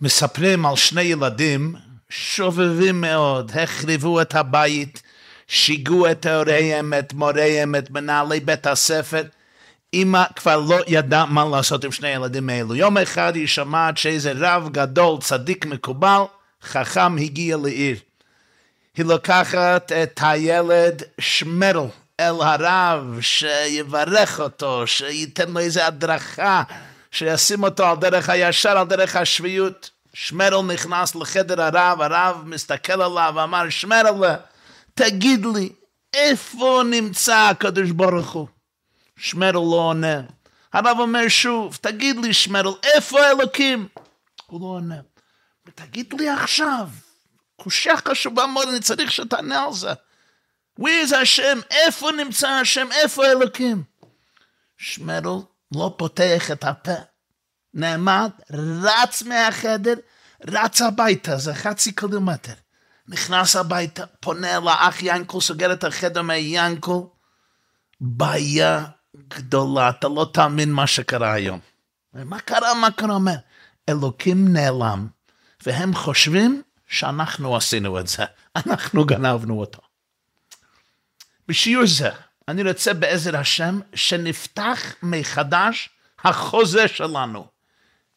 מספרים על שני ילדים שובבים מאוד, החריבו את הבית, שיגעו את הוריהם, את מוריהם, את מנהלי בית הספר. אמא כבר לא ידעה מה לעשות עם שני הילדים האלו. יום אחד היא שמעת שאיזה רב גדול, צדיק מקובל, חכם הגיע לעיר. היא לוקחת את הילד שמרל אל הרב, שיברך אותו, שייתן לו איזה הדרכה, שישים אותו על דרך הישר, על דרך השפיות. שמרל נכנס לחדר הרב, הרב מסתכל עליו ואמר, שמרל, תגיד לי, איפה נמצא הקדוש ברוך הוא? שמרל לא עונה. הרב אומר שוב, תגיד לי שמרל, איפה האלוקים? הוא לא עונה. תגיד לי עכשיו, קושייה חשובה מאוד, אני צריך שתענה על זה. where is השם? איפה נמצא השם? איפה האלוקים? שמרל לא פותח את הפה. נעמד, רץ מהחדר, רץ הביתה, זה חצי קילומטר. נכנס הביתה, פונה לאח ינקל, סוגר את החדר מהינקל. בעיה גדולה, אתה לא תאמין מה שקרה היום. מה קרה, מה קרה? אומר, אלוקים נעלם, והם חושבים שאנחנו עשינו את זה, אנחנו גנבנו אותו. בשיעור זה, אני רוצה בעזר השם שנפתח מחדש החוזה שלנו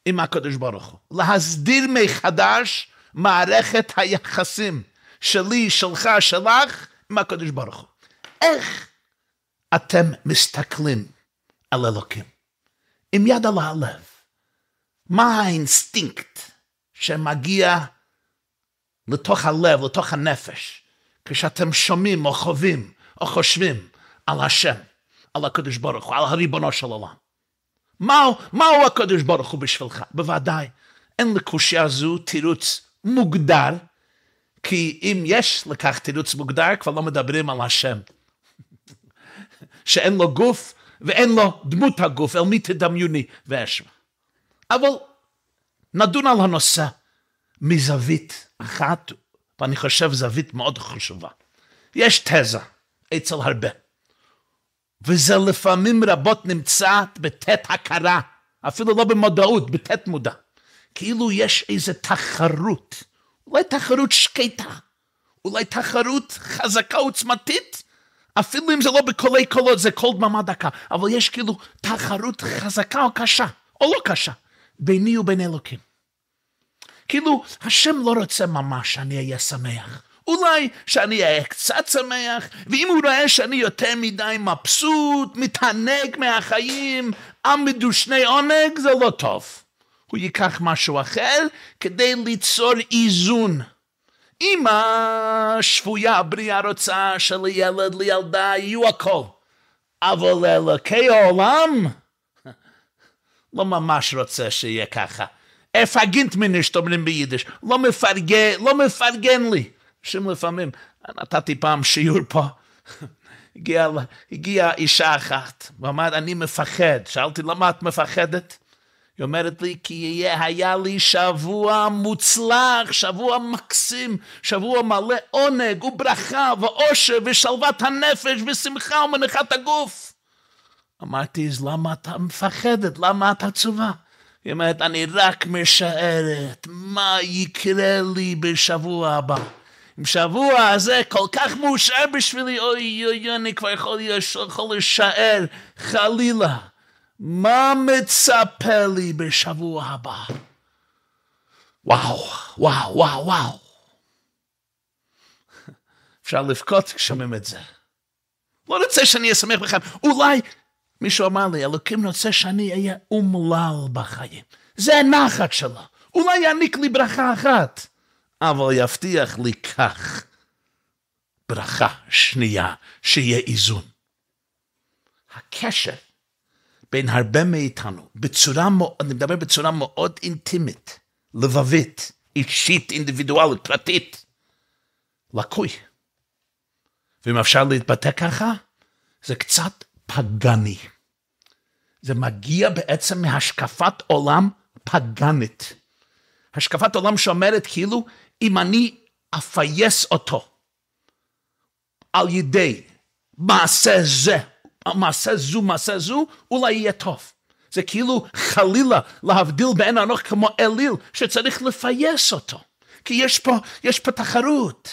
עם הקדוש ברוך הוא. להסדיר מחדש מערכת היחסים שלי, שלך, שלך, עם הקדוש ברוך הוא. איך אתם מסתכלים על אלוקים? עם יד על הלב. מה האינסטינקט שמגיע לתוך הלב, לתוך הנפש, כשאתם שומעים או חווים או חושבים על השם, על הקדוש ברוך הוא, על הריבונו של עולם. מהו, מהו הקדוש ברוך הוא בשבילך? בוודאי, אין לקושייה זו תירוץ מוגדר, כי אם יש לכך תירוץ מוגדר, כבר לא מדברים על השם. שאין לו גוף ואין לו דמות הגוף, אל מי תדמיוני ואשמע. אבל נדון על הנושא מזווית אחת, ואני חושב זווית מאוד חשובה. יש תזה אצל הרבה, וזה לפעמים רבות נמצא בתת הכרה, אפילו לא במודעות, בתת מודע. כאילו יש איזו תחרות, אולי תחרות שקטה, אולי תחרות חזקה עוצמתית, אפילו אם זה לא בקולי קולות, זה קול דממה דקה, אבל יש כאילו תחרות חזקה או קשה, או לא קשה, ביני ובין אלוקים. כאילו, השם לא רוצה ממש שאני אהיה שמח. אולי שאני אהיה קצת שמח, ואם הוא רואה שאני יותר מדי מבסוט, מתענג מהחיים, עם מדושני עונג, זה לא טוב. הוא ייקח משהו אחר כדי ליצור איזון. אמא שבויה בריאה רוצה שלילד, לילדה יהיו הכל. אבל אלוקי העולם לא ממש רוצה שיהיה ככה. אפגינט מנישט אומרים ביידיש, לא מפרגן, לא מפרגן לי. אנשים לפעמים, נתתי פעם שיעור פה, הגיעה הגיע אישה אחת, ואמרת, אני מפחד. שאלתי, למה את מפחדת? היא אומרת לי, כי היה לי שבוע מוצלח, שבוע מקסים, שבוע מלא עונג וברכה ואושר ושלוות הנפש ושמחה ומנחת הגוף. אמרתי, אז למה אתה מפחדת? למה את עצובה? היא אומרת, אני רק משערת מה יקרה לי בשבוע הבא. שבוע הזה כל כך מאושר בשבילי, אוי אוי, אני כבר יכול, יכול לשער, חלילה. מה מצפה לי בשבוע הבא? וואו, וואו, וואו, וואו. אפשר לבכות כששומעים את זה. לא רוצה שאני אהיה שמח בכם. אולי מישהו אמר לי, אלוקים רוצה שאני אהיה אומלל בחיים. זה הנחת שלו. אולי יעניק לי ברכה אחת, אבל יבטיח לי כך ברכה שנייה, שיהיה איזון. הקשר בין הרבה מאיתנו, בצורה, אני מדבר בצורה מאוד אינטימית, לבבית, אישית, אינדיבידואלית, פרטית, לקוי. ואם אפשר להתבטא ככה, זה קצת פגני. זה מגיע בעצם מהשקפת עולם פגנית. השקפת עולם שאומרת כאילו, אם אני אפייס אותו על ידי מעשה זה, מעשה זו, מעשה זו, אולי יהיה טוב. זה כאילו חלילה להבדיל בין אנוך כמו אליל, שצריך לפייס אותו. כי יש פה, יש פה תחרות.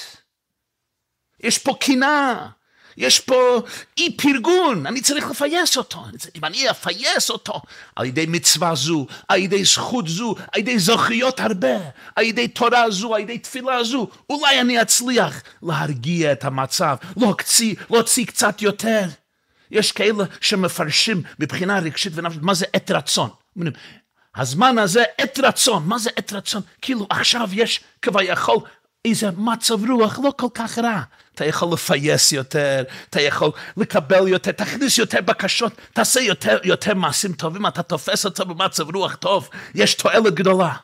יש פה קנאה. יש פה אי פרגון, אני צריך לפייס אותו. אם אני אפייס אותו על ידי מצווה זו, על ידי זכות זו, על ידי זוכיות הרבה, על ידי תורה זו, על ידי תפילה זו, אולי אני אצליח להרגיע את המצב, להוציא, להוציא קצת יותר. יש כאלה שמפרשים מבחינה רגשית ונפשית, מה זה עת רצון? הזמן הזה עת רצון, מה זה עת רצון? כאילו עכשיו יש כביכול איזה מצב רוח לא כל כך רע. אתה יכול לפייס יותר, אתה יכול לקבל יותר, תכניס יותר בקשות, תעשה יותר, יותר מעשים טובים, אתה תופס אותו במצב רוח טוב, יש תועלת גדולה.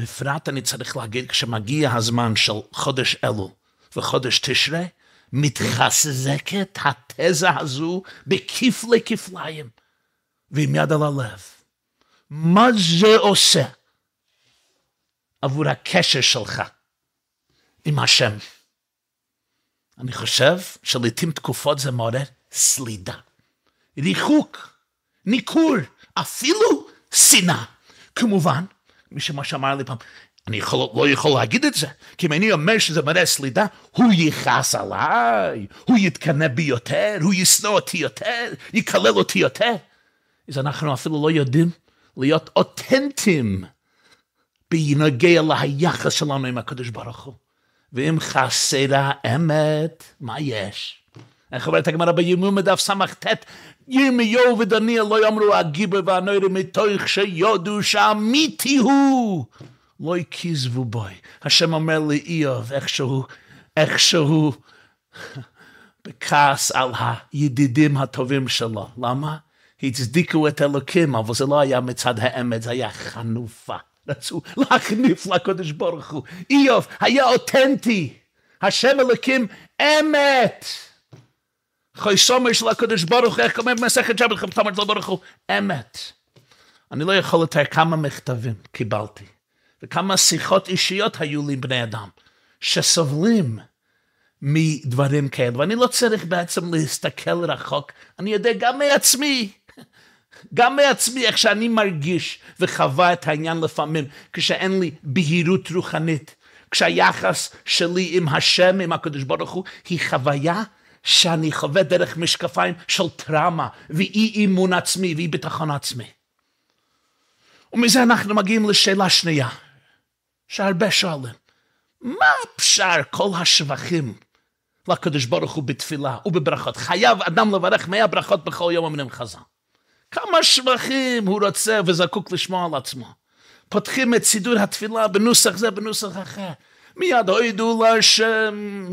בפרט אני צריך להגיד, כשמגיע הזמן של חודש אלו וחודש תשרי, מתחזקת התזה הזו בכפלי כפליים, ועם יד על הלב. מה זה עושה עבור הקשר שלך עם השם? אני חושב שלעיתים תקופות זה מעורר סלידה, ריחוק, ניכור, אפילו שנאה. כמובן, מי שמה שאמר לי פעם, אני יכול, לא יכול להגיד את זה, כי אם אני אומר שזה מראה סלידה, הוא יכעס עליי, הוא יתקנא בי יותר, הוא ישנא אותי יותר, יקלל אותי יותר. אז אנחנו אפילו לא יודעים להיות אותנטיים בנוגע ליחס שלנו עם הקדוש ברוך הוא. ואם חסרה אמת, מה יש? איך אומרת הגמרא בימום מדף סט, ירמיהו ודניאל לא יאמרו הגיבר והנוירי מתוך שיודו שאמיתי הוא. לא יכיזבו בוי. השם אומר לאיוב איכשהו, איכשהו בכעס על הידידים הטובים שלו. למה? הצדיקו את אלוקים, אבל זה לא היה מצד האמת, זה היה חנופה. רצו להחניף לקודש ברוך הוא. איוב היה אותנטי. השם אלוקים אמת. חוי סומר של הקודש ברוך הוא, איך אומר במסכת שבת חמתמר של ברוך הוא, אמת. אני לא יכול לתאר כמה מכתבים קיבלתי, וכמה שיחות אישיות היו לי בני אדם, שסובלים מדברים כאלה, ואני לא צריך בעצם להסתכל רחוק, אני יודע גם מעצמי. גם מעצמי, איך שאני מרגיש וחווה את העניין לפעמים, כשאין לי בהירות רוחנית, כשהיחס שלי עם השם, עם הקדוש ברוך הוא, היא חוויה שאני חווה דרך משקפיים של טראומה, ואי אימון עצמי, ואי ביטחון עצמי. ומזה אנחנו מגיעים לשאלה שנייה, שהרבה שואלים, מה אפשר כל השבחים לקדוש ברוך הוא בתפילה ובברכות? חייב אדם לברך מאה ברכות בכל יום אמנים חז"ל. כמה שבחים הוא רוצה וזקוק לשמוע על עצמו. פותחים את סידור התפילה בנוסח זה, בנוסח אחר. מיד הוידו להשם,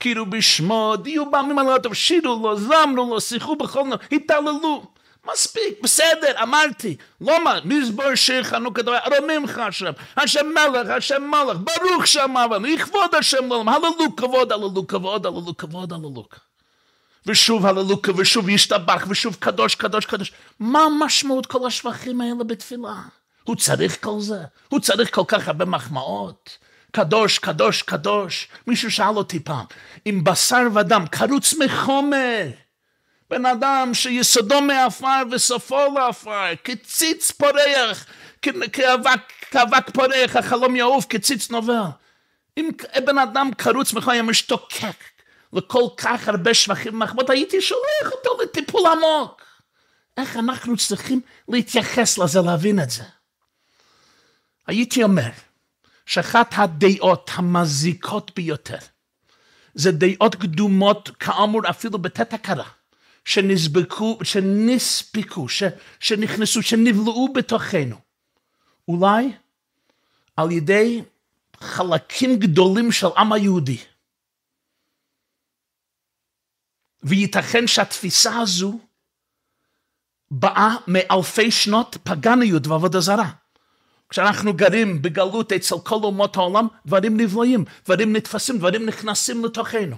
כאילו בשמו, דיו פעמים עליו, שירו לו, זמנו לו, שיחו בכל נום, התעללו. מספיק, בסדר, אמרתי. לא מה, מזבור שיר חנוכה דבר, רוממך השם, השם מלך, השם מלך, ברוך שם אבל, יכבוד השם לעולם, הללו כבוד, הללו כבוד, הללו כבוד, הללו כבוד. ושוב הללוקה, ושוב ישתבח, ושוב קדוש, קדוש, קדוש. מה משמעות כל השבחים האלה בתפילה? הוא צריך כל זה? הוא צריך כל כך הרבה מחמאות? קדוש, קדוש, קדוש. מישהו שאל אותי פעם, אם בשר ודם קרוץ מחומר, בן אדם שיסודו מעפר וסופו לעפר, כציץ פורח, כאבק, כאבק פורח, החלום יעוף, כציץ נובל. אם בן אדם קרוץ מחומר, משתוקק, לכל כך הרבה שבחים ומחמות, הייתי שולח אותו לטיפול עמוק. איך אנחנו צריכים להתייחס לזה, להבין את זה? הייתי אומר שאחת הדעות המזיקות ביותר זה דעות קדומות, כאמור אפילו בתת הכרה, שנסבקו, שנספקו, ש, שנכנסו, שנבלעו בתוכנו. אולי על ידי חלקים גדולים של עם היהודי. וייתכן שהתפיסה הזו באה מאלפי שנות פגניות ועבודה זרה. כשאנחנו גרים בגלות אצל כל אומות העולם, דברים נבלעים, דברים נתפסים, דברים נכנסים לתוכנו.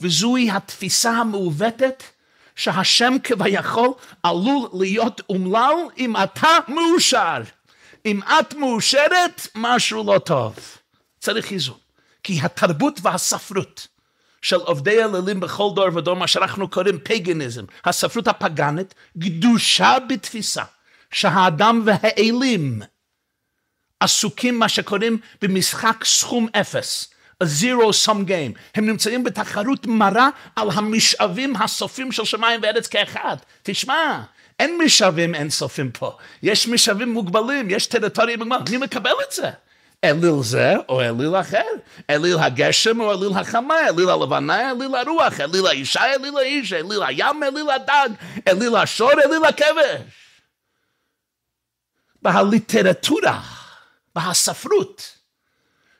וזוהי התפיסה המעוותת שהשם כביכול עלול להיות אומלל אם אתה מאושר. אם את מאושרת, משהו לא טוב. צריך איזון. כי התרבות והספרות של עובדי אלילים בכל דור ודור, מה שאנחנו קוראים פייגניזם, הספרות הפגנית, גדושה בתפיסה שהאדם והאלים עסוקים מה שקוראים במשחק סכום אפס, a zero sum game. הם נמצאים בתחרות מרה על המשאבים הסופים של שמיים וארץ כאחד. תשמע, אין משאבים אינסופים פה, יש משאבים מוגבלים, יש טריטוריה מוגבלת, מי מקבל את זה? אליל זה או אליל אחר, אליל הגשם או אליל החמה, אליל הלבנה, אליל הרוח, אליל האישה, אליל האיש, אליל הים, אליל הדג, אליל השור, אליל הכבש. בהליטרטורה, בהספרות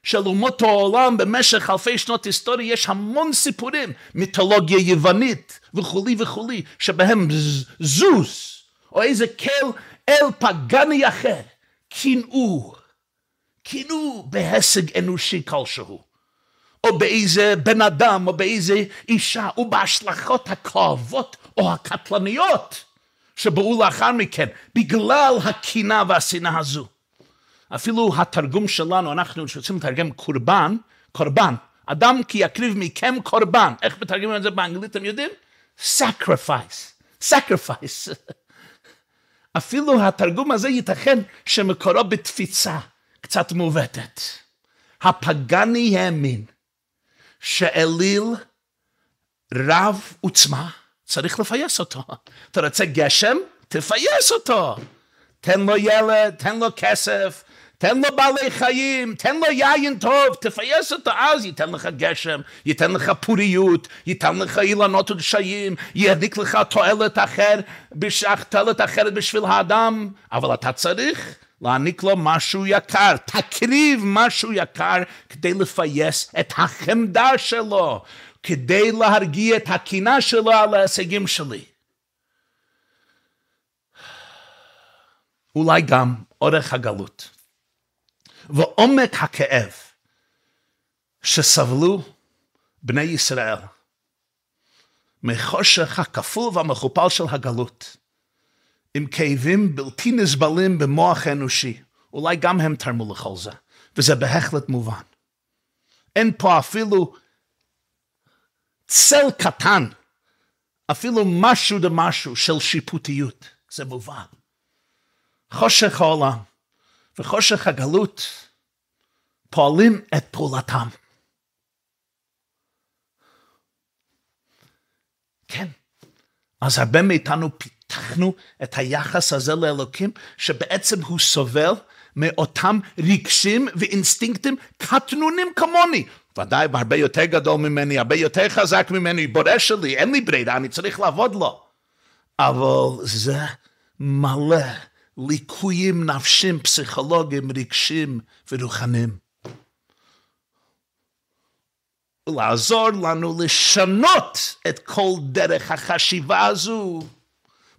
של אומות העולם במשך אלפי שנות היסטוריה יש המון סיפורים, מיתולוגיה יוונית וכולי וכולי, שבהם זוס או איזה כל אל פגני אחר קינאו כאילו בהישג אנושי כלשהו, או באיזה בן אדם, או באיזה אישה, ובהשלכות הכואבות או הקטלניות שבאו לאחר מכן, בגלל הקינה והשנאה הזו. אפילו התרגום שלנו, אנחנו רוצים לתרגם קורבן, קורבן, אדם כי יקריב מכם קורבן. איך מתרגמים את זה באנגלית, אתם יודעים? sacrifice, sacrifice. אפילו התרגום הזה ייתכן שמקורו בתפיצה. קצת מעוותת. הפגני האמין שאליל רב עוצמה, צריך לפייס אותו. אתה רוצה גשם? תפייס אותו. תן לו ילד, תן לו כסף, תן לו בעלי חיים, תן לו יין טוב, תפייס אותו, אז ייתן לך גשם, ייתן לך פוריות, ייתן לך אילנות ודשאים, יעניק לך תועלת אחר, תועלת אחרת בשביל האדם, אבל אתה צריך להעניק לו משהו יקר, תקריב משהו יקר כדי לפייס את החמדה שלו, כדי להרגיע את הקינה שלו על ההישגים שלי. אולי גם אורך הגלות ועומק הכאב שסבלו בני ישראל מחושך הכפול והמכופל של הגלות. עם כאבים בלתי נסבלים במוח האנושי. אולי גם הם תרמו לכל זה, וזה בהחלט מובן. אין פה אפילו צל קטן, אפילו משהו דמשהו של שיפוטיות, זה מובן. חושך העולם וחושך הגלות פועלים את פעולתם. כן, אז הרבה מאיתנו פיתחנו את היחס הזה לאלוקים, שבעצם הוא סובל מאותם רגשים ואינסטינקטים קטנונים כמוני. ודאי הרבה יותר גדול ממני, הרבה יותר חזק ממני, בורא שלי, אין לי ברירה, אני צריך לעבוד לו. אבל זה מלא ליקויים נפשיים, פסיכולוגיים, רגשיים ורוחניים. לעזור לנו לשנות את כל דרך החשיבה הזו.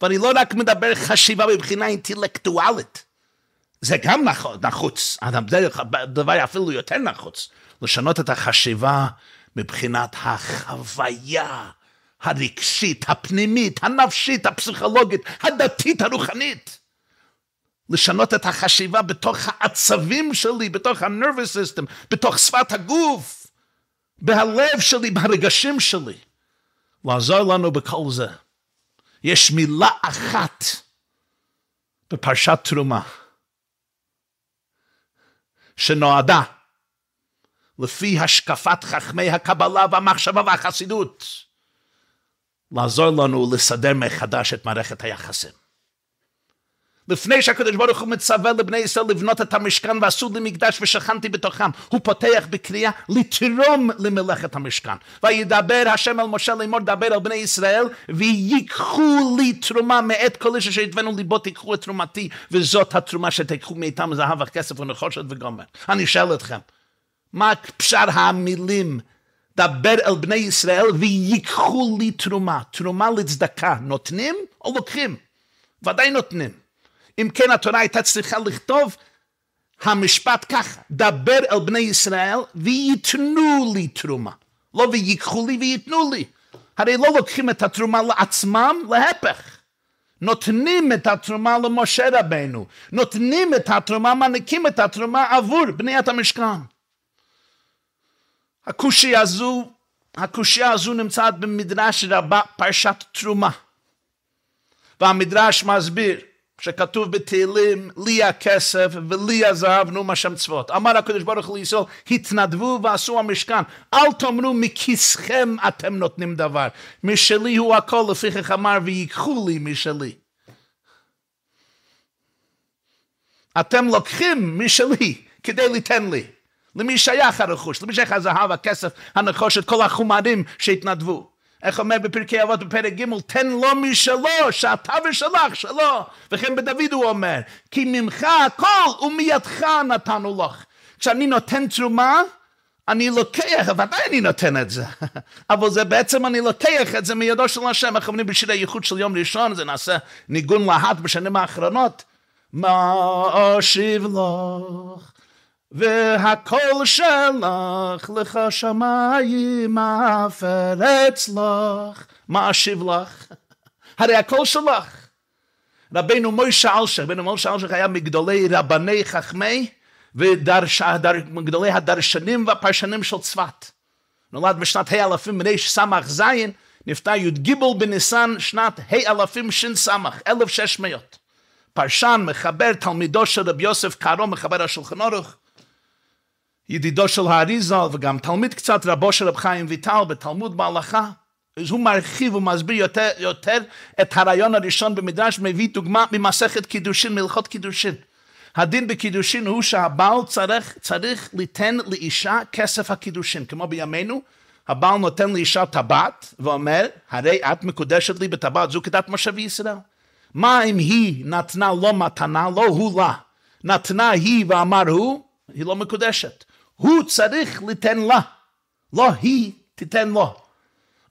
ואני לא רק מדבר חשיבה מבחינה אינטלקטואלית, זה גם נחוץ, דבר אפילו יותר נחוץ, לשנות את החשיבה מבחינת החוויה הרגשית, הפנימית, הנפשית, הפסיכולוגית, הדתית, הרוחנית. לשנות את החשיבה בתוך העצבים שלי, בתוך ה-nervous system, בתוך שפת הגוף, בהלב שלי, ברגשים שלי. לעזור לנו בכל זה. יש מילה אחת בפרשת תרומה שנועדה לפי השקפת חכמי הקבלה והמחשבה והחסידות לעזור לנו לסדר מחדש את מערכת היחסים. לפני שהקדוש ברוך הוא מצווה לבני ישראל לבנות את המשכן ועשו לי מקדש ושכנתי בתוכם, הוא פותח בקריאה לתרום למלאכת המשכן. וידבר השם אל משה לאמור דבר אל בני ישראל ויקחו לי תרומה מאת כל איש אשר יתבנו ליבו תיקחו את תרומתי וזאת התרומה שתיקחו מאיתם זהב וכסף ונחושת וגומר. אני שואל אתכם, מה פשר המילים דבר אל בני ישראל ויקחו לי תרומה, תרומה לצדקה, נותנים או לוקחים? ודאי נותנים. אם כן התורה הייתה צריכה לכתוב המשפט ככה, דבר אל בני ישראל וייתנו לי תרומה. לא ויקחו לי וייתנו לי. הרי לא לוקחים את התרומה לעצמם, להפך. נותנים את התרומה למשה רבנו, נותנים את התרומה, מעניקים את התרומה עבור בניית המשכן. הקושי הזו, הקושייה הזו נמצאת במדרש רבה פרשת תרומה. והמדרש מסביר שכתוב בתהילים, לי הכסף ולי הזהב, שם צבאות. אמר הקדוש ברוך הוא לישראל, התנדבו ועשו המשכן. אל תאמרו מכיסכם אתם נותנים דבר. משלי הוא הכל, לפיכך אמר, ויקחו לי משלי. אתם לוקחים משלי כדי ליתן לי. למי שייך הרכוש? למי שייך הזהב, הכסף, הנחושת, כל החומרים שהתנדבו? איך אומר בפרקי אבות בפרק ג' תן לו משלו, שאתה ושלך שלו. וכן בדוד הוא אומר, כי ממך הכל ומידך נתנו לך. כשאני נותן תרומה, אני לוקח, ודאי אני נותן את זה, אבל זה בעצם אני לוקח את זה מידו של השם, איך אומרים בשירי ייחוד של יום ראשון, זה נעשה ניגון להט בשנים האחרונות. מה אשיב לך והכל שלך, לך שמיים אפרץ לך, מה אשיב לך? הרי הכל שלך. רבנו מוישה אלשך, רבנו מוישה אלשך היה מגדולי רבני חכמי וגדולי הדרשנים והפרשנים של צפת. נולד בשנת ה' אלפים זין, נפטר י"ג בניסן שנת ה' אלפים סמך, 1600. פרשן, מחבר, תלמידו של רבי יוסף קארו, מחבר השולחן ערוך. ידידו של האריז"ל וגם תלמיד קצת רבו של רב חיים ויטל בתלמוד בהלכה. אז הוא מרחיב ומסביר יותר, יותר את הרעיון הראשון במדרש, מביא דוגמה ממסכת קידושין, הלכות קידושין. הדין בקידושין הוא שהבעל צריך, צריך ליתן לאישה כסף הקידושין, כמו בימינו, הבעל נותן לאישה טבעת ואומר, הרי את מקודשת לי בטבעת זו כדת משה וישראל. מה אם היא נתנה לו מתנה, לא הוא לה, נתנה היא ואמר הוא, היא לא מקודשת. הוא צריך ליתן לה, לא היא תיתן לו.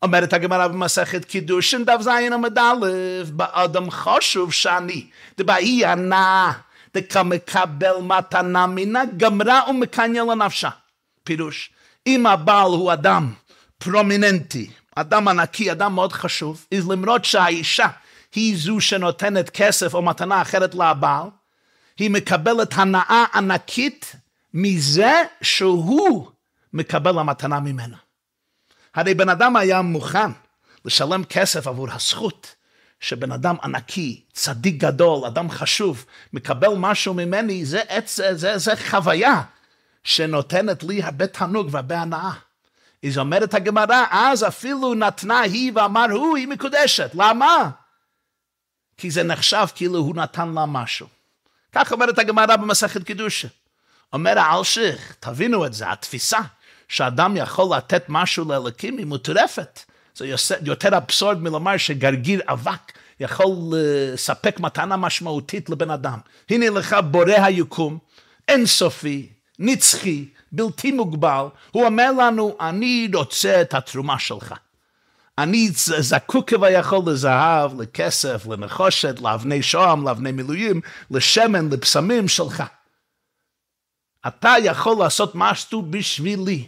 אומרת הגמרא במסכת קידושין דף זין עמד א', באדם חשוב שאני, דבאי הנאה, דקמקבל מתנה מינה, גמרה ומקניה לנפשה. פירוש, אם הבעל הוא אדם פרומיננטי, אדם ענקי, אדם מאוד חשוב, אז למרות שהאישה היא זו שנותנת כסף או מתנה אחרת לבעל, היא מקבלת הנאה ענקית מזה שהוא מקבל המתנה ממנה. הרי בן אדם היה מוכן לשלם כסף עבור הזכות שבן אדם ענקי, צדיק גדול, אדם חשוב, מקבל משהו ממני, זה, זה, זה, זה חוויה שנותנת לי הרבה תענוג והרבה הנאה. אז אומרת הגמרא, אז אפילו נתנה היא ואמר הוא, היא מקודשת. למה? כי זה נחשב כאילו הוא נתן לה משהו. כך אומרת הגמרא במסכת קידושה. אומר האלשיך, תבינו את זה, התפיסה שאדם יכול לתת משהו לאלוקים היא מוטרפת. זה יותר אבסורד מלומר שגרגיר אבק יכול לספק מתנה משמעותית לבן אדם. הנה לך בורא היקום, אינסופי, נצחי, בלתי מוגבל, הוא אומר לנו, אני רוצה את התרומה שלך. אני זקוק כביכול לזהב, לכסף, לנחושת, לאבני שוהם, לאבני מילואים, לשמן, לבשמים שלך. אתה יכול לעשות משהו בשבילי.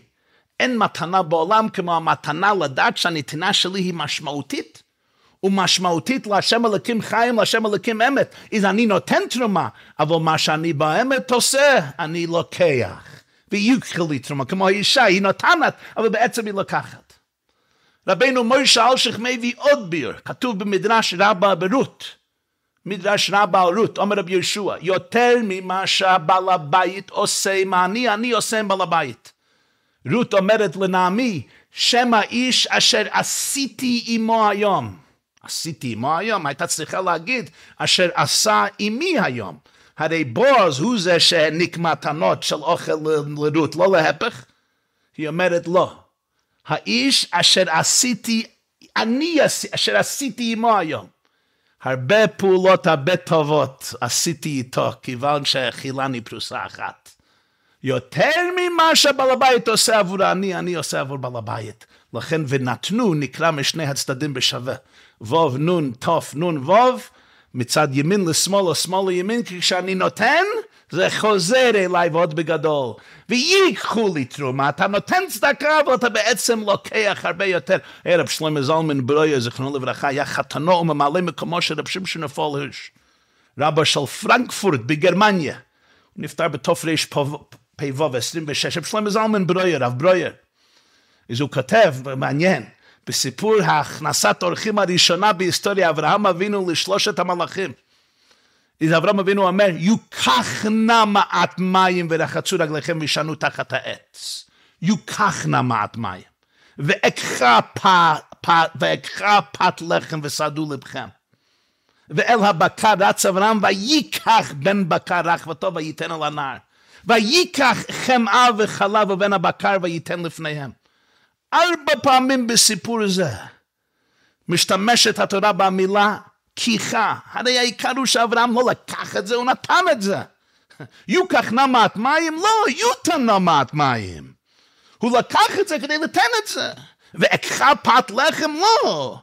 אין מתנה בעולם כמו המתנה לדעת שהנתינה שלי היא משמעותית. ומשמעותית להשם אלוקים חיים, להשם אלוקים אמת. אז אני נותן תרומה, אבל מה שאני באמת עושה, אני לוקח. וייקחו לי תרומה, כמו האישה, היא נותנת, אבל בעצם היא לוקחת. רבנו מוישה אלשיך מביא עוד ביר, כתוב במדרש רבה ברות. מדרש רבה רות, אומר רבי יהושע, יותר ממה שהבעל הבית עושה מה אני, אני עושה עם בעל הבית. רות אומרת לנעמי, שם האיש אשר עשיתי עמו היום. עשיתי עמו היום, הייתה צריכה להגיד, אשר עשה עמי היום. הרי בועז הוא זה שהעניק מתנות של אוכל לרות, לא להפך. היא אומרת לא. האיש אשר עשיתי, אני אשר עשיתי עמו היום. הרבה פעולות, הרבה טובות עשיתי איתו, כיוון שחילני פרוסה אחת. יותר ממה שבעל הבית עושה עבור אני, אני עושה עבור בעל הבית. לכן ונתנו נקרא משני הצדדים בשווה. ווב נון תוף נון ווב, מצד ימין לשמאל או שמאל לימין, כי כשאני נותן, זה חוזר אליי ועוד בגדול. ויקחו לי תרומה, אתה נותן צדקה, אבל אתה בעצם לוקח הרבה יותר. רב שלמה זלמן ברויה, זכרונו לברכה, היה חתנו וממלא מקומו של רב שמשון הפול הירש. רבו של פרנקפורט בגרמניה. הוא נפטר פ"ו 26, רב שלמה זלמן ברויה, רב ברויה. אז הוא כותב, מעניין, בסיפור הכנסת האורחים הראשונה בהיסטוריה, אברהם אבינו לשלושת המלאכים. אז אברהם אבינו אומר, יוקח נא מעט מים ורחצו רגליכם וישנו תחת העץ. יוקח נא מעט מים. ואקחה פת לחם וסעדו לבכם. ואל הבקר רץ אברהם ויקח בן בקר רחבתו וייתן על הנער. ויקח חמאה וחלב ובן הבקר וייתן לפניהם. ארבע פעמים בסיפור זה משתמשת התורה במילה כיחה. הרי העיקר הוא שאברהם לא לקח את זה, הוא נתן את זה. יוקח מעט מים? לא, יותן מעט מים. הוא לקח את זה כדי לתן את זה. ואקחה פת לחם? לא.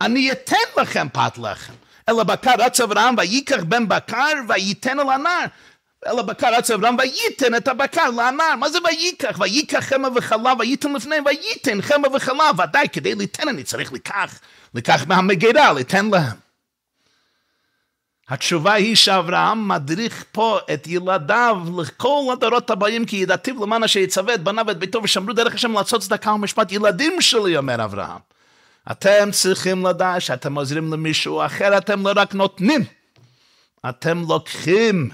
אני אתן לכם פת לחם. אלא בקר רץ אברהם ויקח בן בקר וייתן אל הנער. אלא בקר רץ אברהם וייתן את הבקר לנער. מה זה ויקח? ויקח חמא וחלב וייתן לפניהם וייתן חמא וחלב. ודאי כדי ליתן אני צריך לקח, לקח מהמגירה, ליתן להם. התשובה היא שאברהם מדריך פה את ילדיו לכל הדורות הבאים כי ידעתיו למען אשר יצווה את בניו ואת ביתו ושמרו דרך השם לעשות צדקה ומשפט ילדים שלי אומר אברהם אתם צריכים לדעת שאתם עוזרים למישהו אחר אתם לא רק נותנים אתם לוקחים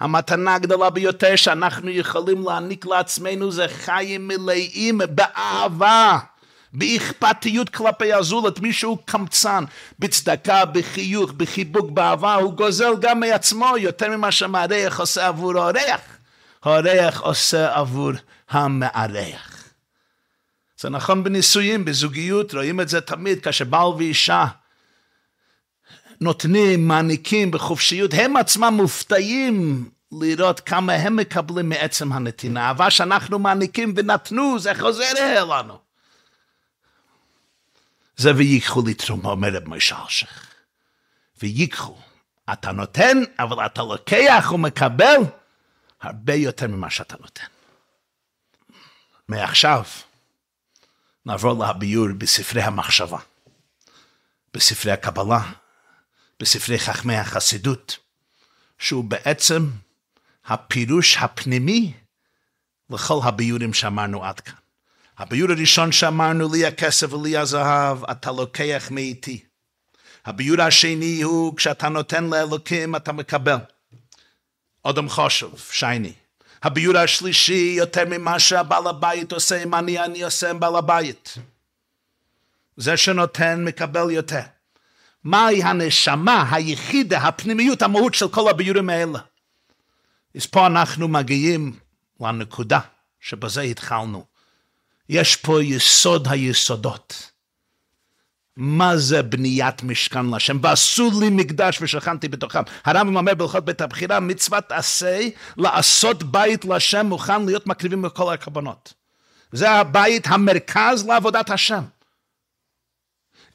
המתנה הגדולה ביותר שאנחנו יכולים להעניק לעצמנו זה חיים מלאים באהבה באכפתיות כלפי הזולת, מישהו קמצן, בצדקה, בחיוך, בחיבוק, באהבה, הוא גוזל גם מעצמו יותר ממה שהמארח עושה עבור האורח. האורח עושה עבור המארח. זה נכון בנישואים, בזוגיות, רואים את זה תמיד כאשר בעל ואישה נותנים, מעניקים בחופשיות, הם עצמם מופתעים לראות כמה הם מקבלים מעצם הנתינה. אהבה שאנחנו מעניקים ונתנו, זה חוזר אלינו. זה ויקחו לי תרומה, אומר רב מוישה אלשיך. ויקחו. אתה נותן, אבל אתה לוקח ומקבל הרבה יותר ממה שאתה נותן. מעכשיו נעבור לביור בספרי המחשבה, בספרי הקבלה, בספרי חכמי החסידות, שהוא בעצם הפירוש הפנימי לכל הביורים שאמרנו עד כאן. הביור הראשון שאמרנו, לי הכסף ולי הזהב, אתה לוקח מאיתי. הביור השני הוא, כשאתה נותן לאלוקים, אתה מקבל. אודם חושב, שייני. הביור השלישי, יותר ממה שהבעל הבית עושה אם אני, אני עושה עם בעל הבית. זה שנותן, מקבל יותר. מהי הנשמה, היחידה, הפנימיות, המהות של כל הביורים האלה? אז פה אנחנו מגיעים לנקודה שבזה התחלנו. יש פה יסוד היסודות. מה זה בניית משכן להשם? ועשו לי מקדש ושכנתי בתוכם. הרמב"ם אומר בהלכות בית הבחירה, מצוות עשה לעשות בית להשם מוכן להיות מקריבים בכל הקרבנות. זה הבית המרכז לעבודת השם.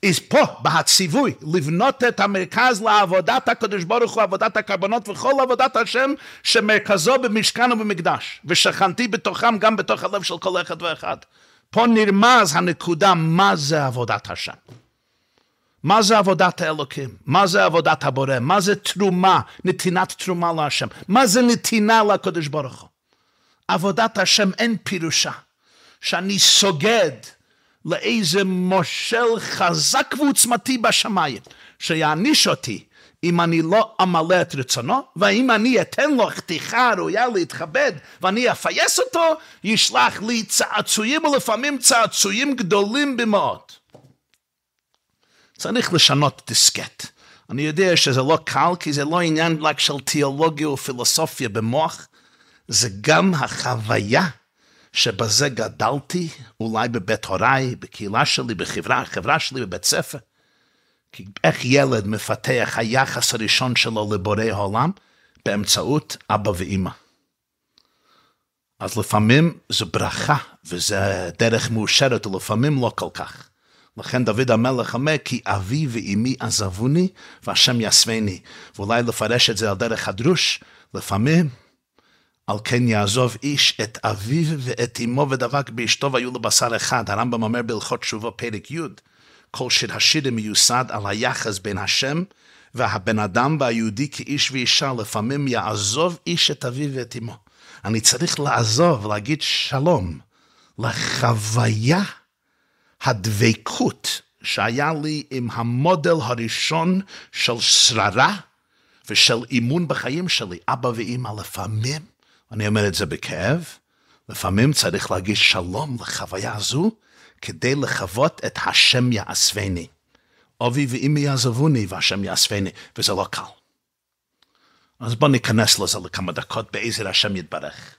אז פה, בהציווי, לבנות את המרכז לעבודת הקדוש ברוך הוא, עבודת הקרבנות וכל עבודת השם שמרכזו במשכן ובמקדש. ושכנתי בתוכם גם בתוך הלב של כל אחד ואחד. פה נרמז הנקודה מה זה עבודת השם. מה זה עבודת האלוקים? מה זה עבודת הבורא? מה זה תרומה, נתינת תרומה להשם? מה זה נתינה לקדוש ברוך הוא? עבודת השם אין פירושה שאני סוגד לאיזה מושל חזק ועוצמתי בשמיים, שיעניש אותי אם אני לא אמלא את רצונו, ואם אני אתן לו חתיכה ראויה להתכבד, ואני אפייס אותו, ישלח לי צעצועים, ולפעמים צעצועים גדולים במאות. צריך לשנות דיסקט. אני יודע שזה לא קל, כי זה לא עניין רק של תיאולוגיה ופילוסופיה במוח, זה גם החוויה שבזה גדלתי, אולי בבית הוריי, בקהילה שלי, בחברה שלי, בבית ספר. כי איך ילד מפתח היחס הראשון שלו לבורא העולם? באמצעות אבא ואימא. אז לפעמים זו ברכה, וזה דרך מאושרת, ולפעמים לא כל כך. לכן דוד המלך אומר, כי אבי ואימי עזבוני, והשם יסווני. ואולי לפרש את זה על דרך הדרוש, לפעמים, על כן יעזוב איש את אביו ואת אמו ודבק באשתו והיו לבשר אחד. הרמב"ם אומר בהלכות תשובה פרק י', כל שיר השירים מיוסד על היחס בין השם והבן אדם והיהודי כאיש ואישה, לפעמים יעזוב איש את אביו ואת אמו. אני צריך לעזוב, להגיד שלום לחוויה הדבקות שהיה לי עם המודל הראשון של שררה, ושל אימון בחיים שלי. אבא ואימא לפעמים, אני אומר את זה בכאב, לפעמים צריך להגיש שלום לחוויה הזו, כדי לחוות את השם יאספני. אבי ואמי יעזבוני והשם יאספני, וזה לא קל. אז בואו ניכנס לזה לכמה דקות, בעזר השם יתברך.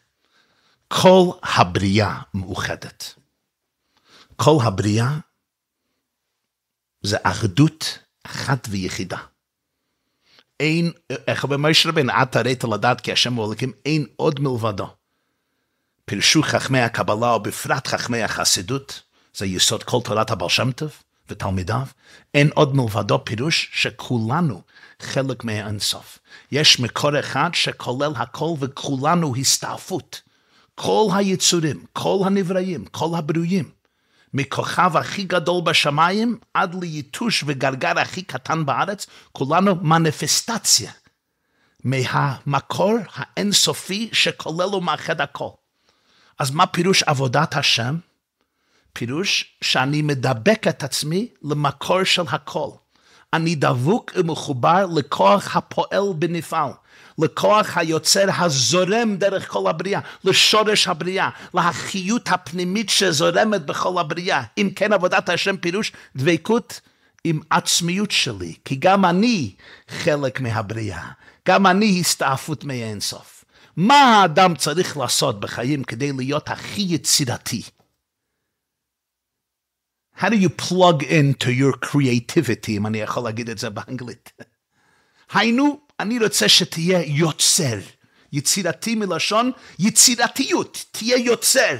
כל הבריאה מאוחדת. כל הבריאה זה אחדות אחת ויחידה. אין, איך אומר משה רבינו, את הרית לדעת כי השם הוא אלוקים, אין עוד מלבדו. פירשו חכמי הקבלה, ובפרט חכמי החסידות, זה יסוד כל תורת הבעל שם טוב ותלמידיו, אין עוד מלבדו פירוש שכולנו חלק מהאינסוף. יש מקור אחד שכולל הכל וכולנו הסתעפות. כל היצורים, כל הנבראים, כל הברואים, מכוכב הכי גדול בשמיים עד ליתוש וגרגר הכי קטן בארץ, כולנו מניפסטציה מהמקור האינסופי שכולל ומאחד הכל. אז מה פירוש עבודת השם? פירוש שאני מדבק את עצמי למקור של הכל. אני דבוק ומחובר לכוח הפועל בנפעל, לכוח היוצר הזורם דרך כל הבריאה, לשורש הבריאה, להחיות הפנימית שזורמת בכל הבריאה. אם כן עבודת השם פירוש דבקות עם עצמיות שלי, כי גם אני חלק מהבריאה, גם אני הסתעפות מאינסוף. מה האדם צריך לעשות בחיים כדי להיות הכי יצירתי? How do you plug into your creativity, אם אני יכול להגיד את זה באנגלית? היינו, אני רוצה שתהיה יוצר. יצירתי מלשון יצירתיות, תהיה יוצר.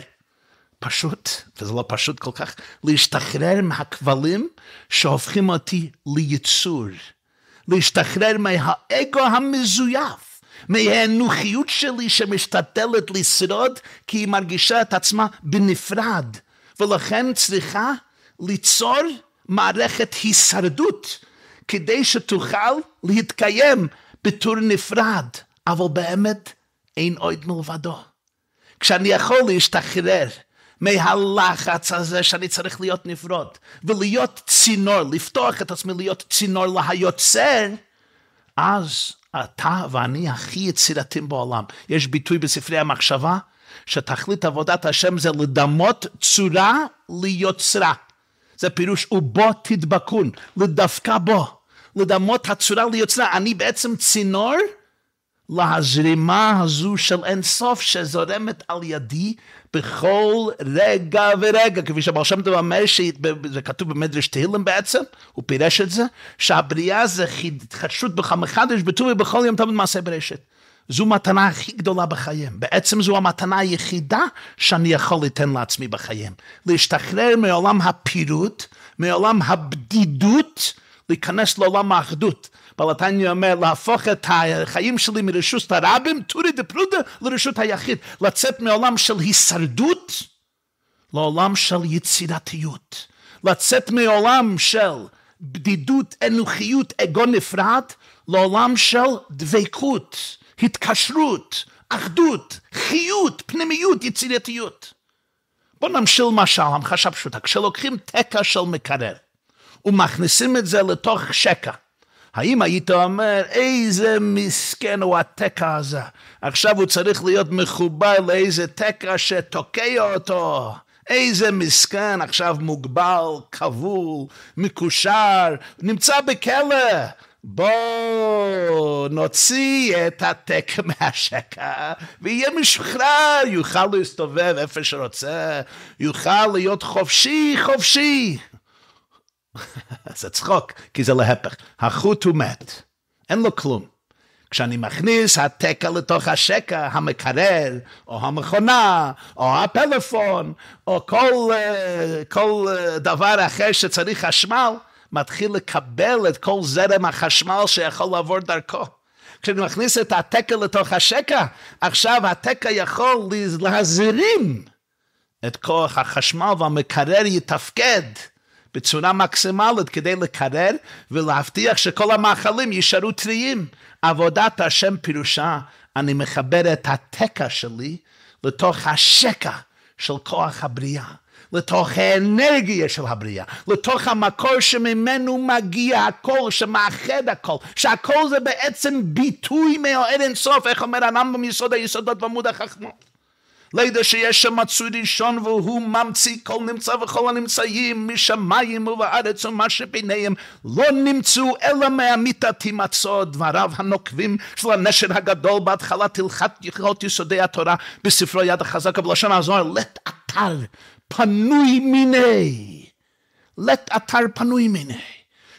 פשוט, וזה לא פשוט כל כך, להשתחרר מהכבלים שהופכים אותי ליצור. להשתחרר מהאגו המזויף. מהאנוכיות שלי שמשתדלת לשרוד כי היא מרגישה את עצמה בנפרד ולכן צריכה ליצור מערכת הישרדות כדי שתוכל להתקיים בתור נפרד, אבל באמת אין עוד מלבדו. כשאני יכול להשתחרר מהלחץ הזה שאני צריך להיות נפרד, ולהיות צינור, לפתוח את עצמי להיות צינור להיוצר, אז אתה ואני הכי יצירתים בעולם. יש ביטוי בספרי המחשבה, שתכלית עבודת השם זה לדמות צורה ליוצרה. זה פירוש ובו תדבקון, לדווקא בו, לדמות הצורה ליוצרה. אני בעצם צינור להזרימה הזו של אינסוף שזורמת על ידי בכל רגע ורגע, כפי שהבר שם טוב אומר, זה כתוב במדרש תהילים בעצם, הוא פירש את זה, שהבריאה זה התחדשות בך מחדש, בטובי בכל יום תמיד מעשה ברשת. זו מתנה הכי גדולה בחיים. בעצם זו המתנה היחידה שאני יכול ליתן לעצמי בחיים. להשתחרר מעולם הפירוט, מעולם הבדידות, להיכנס לעולם האחדות. בלתניה אומר להפוך את החיים שלי מרשות הרבים, טורי דפרודה, לרשות היחיד. לצאת מעולם של הישרדות לעולם של יצירתיות. לצאת מעולם של בדידות, אנוכיות, אגו נפרד, לעולם של דבקות. התקשרות, אחדות, חיות, פנימיות, יצירתיות. בואו נמשיל משל, המחשה פשוטה. כשלוקחים תקע של מקרר ומכניסים את זה לתוך שקע, האם היית אומר, איזה מסכן הוא התקע הזה, עכשיו הוא צריך להיות מחובר לאיזה תקע שתוקע אותו. איזה מסכן, עכשיו מוגבל, כבול, מקושר, נמצא בכלא. בואו נוציא את התק מהשקע ויהיה משוחרר, יוכל להסתובב איפה שרוצה, יוכל להיות חופשי, חופשי. זה צחוק, כי זה להפך. החוט הוא מת, אין לו כלום. כשאני מכניס התקע לתוך השקע, המקרר, או המכונה, או הפלאפון, או כל, אה, כל אה, דבר אחר שצריך חשמל, מתחיל לקבל את כל זרם החשמל שיכול לעבור דרכו. כשאני מכניס את התקע לתוך השקע, עכשיו התקע יכול להזרים את כוח החשמל והמקרר יתפקד בצורה מקסימלית כדי לקרר ולהבטיח שכל המאכלים יישארו טריים. עבודת השם פירושה, אני מחבר את התקע שלי לתוך השקע של כוח הבריאה. לתוך האנרגיה של הבריאה, לתוך המקור שממנו מגיע הכל, שמאחד הכל, שהכל זה בעצם ביטוי מהאור אינסוף, איך אומר הרמב"ם יסוד היסודות בעמוד החכמות. לידע שיש שם מצוי ראשון והוא ממציא כל נמצא וכל הנמצאים משמיים ובארץ ומה שביניהם. לא נמצאו אלא מהמיתה תימצאו דבריו הנוקבים של הנשר הגדול בהתחלת הלכת הלכות יסודי התורה בספרו יד החזקה בלשון הזוהר לט אתר פנוי מיני לט אתר פנוי מיני.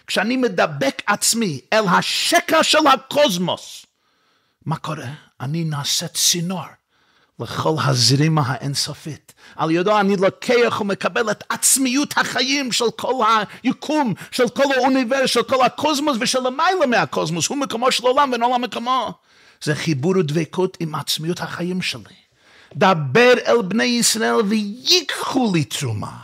כשאני מדבק עצמי אל השקע של הקוסמוס מה קורה? אני נעשה צינור לכל הזרימה האינסופית. על ידו אני לוקח ומקבל את עצמיות החיים של כל היקום, של כל האוניברס, של כל הקוסמוס ושל למעלה מהקוסמוס, הוא מקומו של עולם ואין עולם מקומו. זה חיבור ודבקות עם עצמיות החיים שלי. דבר אל בני ישראל ויקחו לי תרומה.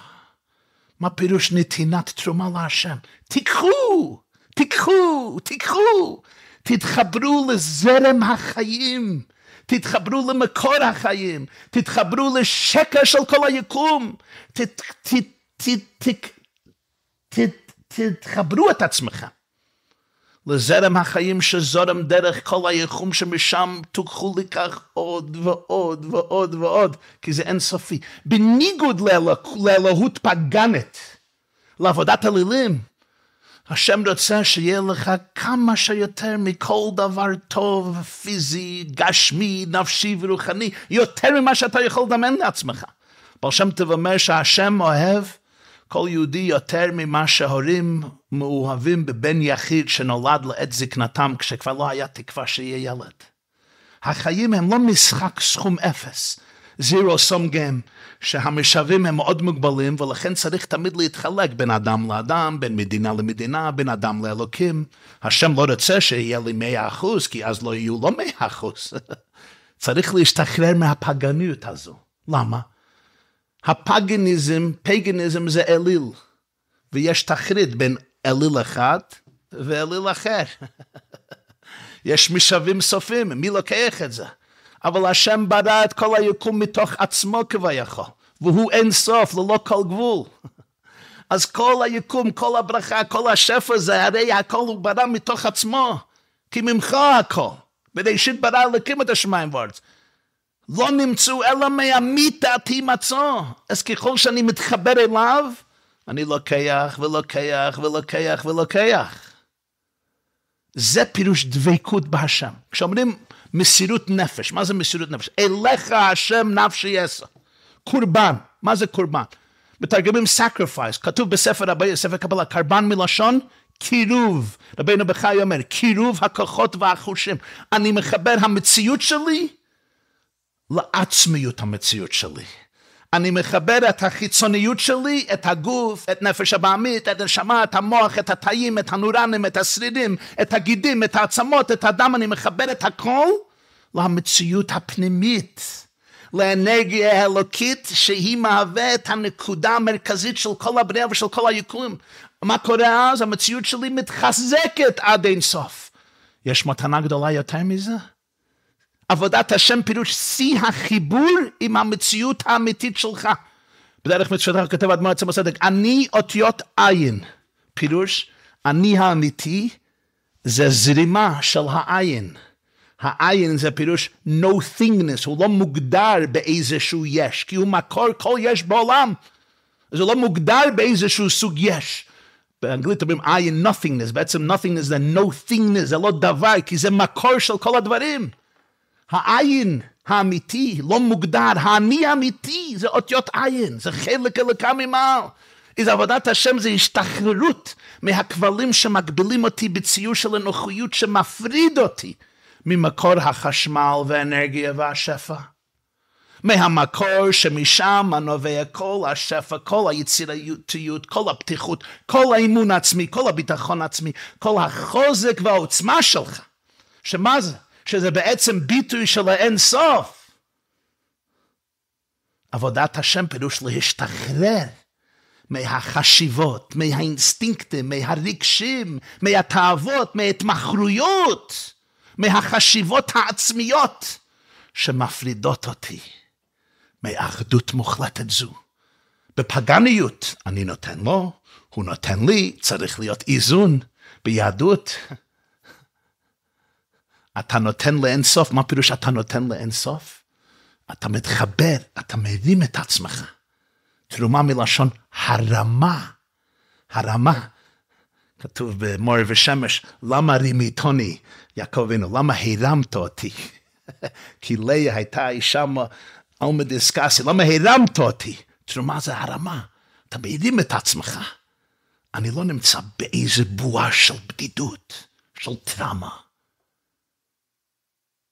מה פירוש נתינת תרומה להשם? תיקחו, תיקחו, תיקחו, תתחברו לזרם החיים. תתחברו למקור החיים, תתחברו לשקע של כל היקום, תתחברו את עצמכם לזרם החיים שזורם דרך כל היקום שמשם תוכלו לקח עוד ועוד ועוד ועוד, כי זה אינסופי. בניגוד לאלוהות פגנת, לעבודת אלילים, השם רוצה שיהיה לך כמה שיותר מכל דבר טוב, פיזי, גשמי, נפשי ורוחני, יותר ממה שאתה יכול לדמיין לעצמך. אבל שם טוב אומר שהשם אוהב כל יהודי יותר ממה שהורים מאוהבים בבן יחיד שנולד לעת זקנתם כשכבר לא היה תקווה שיהיה ילד. החיים הם לא משחק סכום אפס, זירו סום גיים. שהמשאבים הם מאוד מוגבלים ולכן צריך תמיד להתחלק בין אדם לאדם, בין מדינה למדינה, בין אדם לאלוקים. השם לא רוצה שיהיה לי מאה אחוז, כי אז לא יהיו לו מאה אחוז. צריך להשתחרר מהפגניות הזו. למה? הפגניזם, פגניזם זה אליל, ויש תחריד בין אליל אחד ואליל אחר. יש משאבים סופים, מי לוקח את זה? אבל השם ברא את כל היקום מתוך עצמו כביכול, והוא אין סוף, ללא כל גבול. אז כל היקום, כל הברכה, כל השפע זה הרי הכל הוא ברא מתוך עצמו, כי ממך הכל. בראשית ברא אלוקים את השמיים וארץ. לא נמצאו אלא מהמיתה תימצאו. אז ככל שאני מתחבר אליו, אני לוקח ולוקח ולוקח ולוקח. זה פירוש דבקות בהשם. כשאומרים מסירות נפש. מה זה מסירות נפש? אליך השם נפשי עשה. קורבן. מה זה קורבן? מתרגמים sacrifice. כתוב בספר רבי, ספר קבלה, קרבן מלשון קירוב. רבינו בחי אומר, קירוב הכוחות והחושים. אני מחבר המציאות שלי לעצמיות המציאות שלי. אני מחבר את החיצוניות שלי, את הגוף, את נפש הבעמית, את הנשמה, את המוח, את התאים, את הנורנים, את השרידים, את הגידים, את העצמות, את הדם, אני מחבר את הכל למציאות הפנימית, לאנרגיה האלוקית שהיא מהווה את הנקודה המרכזית של כל הבריאה ושל כל היקום. מה קורה אז? המציאות שלי מתחזקת עד אין סוף. יש מתנה גדולה יותר מזה? עבודת השם פירוש שיא החיבור עם המציאות האמיתית שלך. בדרך מצוותך כתב אדמו"ר עצם הסדק, אני אותיות עין. פירוש, אני האמיתי זה זרימה של העין. העין זה פירוש no thingness, הוא לא מוגדר באיזשהו יש, כי הוא מקור כל יש בעולם. זה לא מוגדר באיזשהו סוג יש. באנגלית אומרים עין nothingness, בעצם nothingness זה no thingness, זה לא דבר, כי זה מקור של כל הדברים. העין האמיתי לא מוגדר, האני האמיתי זה אותיות עין, זה חלק אלוקה ממעל. איזה עבודת השם זה השתחררות מהכבלים שמגבילים אותי בציור של אנוכיות שמפריד אותי ממקור החשמל והאנרגיה והשפע. מהמקור שמשם הנובע כל השפע, כל היצירתיות, כל הפתיחות, כל האימון העצמי, כל הביטחון העצמי, כל החוזק והעוצמה שלך. שמה זה? שזה בעצם ביטוי של האין סוף. עבודת השם פירוש להשתחרר מהחשיבות, מהאינסטינקטים, מהרגשים, מהתאוות, מההתמחרויות, מהחשיבות העצמיות שמפרידות אותי מאחדות מוחלטת זו. בפגניות אני נותן לו, הוא נותן לי, צריך להיות איזון. ביהדות, אתה נותן לאינסוף, מה פירוש אתה נותן לאינסוף? אתה מתחבר, אתה מרים את עצמך. תרומה מלשון הרמה, הרמה. כתוב במור ושמש, למה רימיתוני, יעקב אבינו, למה הרמת אותי? כי לאה הייתה אישה עלמה דיסקסי, למה הרמת אותי? תרומה זה הרמה, אתה מרים את עצמך. אני לא נמצא באיזה בועה של בדידות, של טראומה,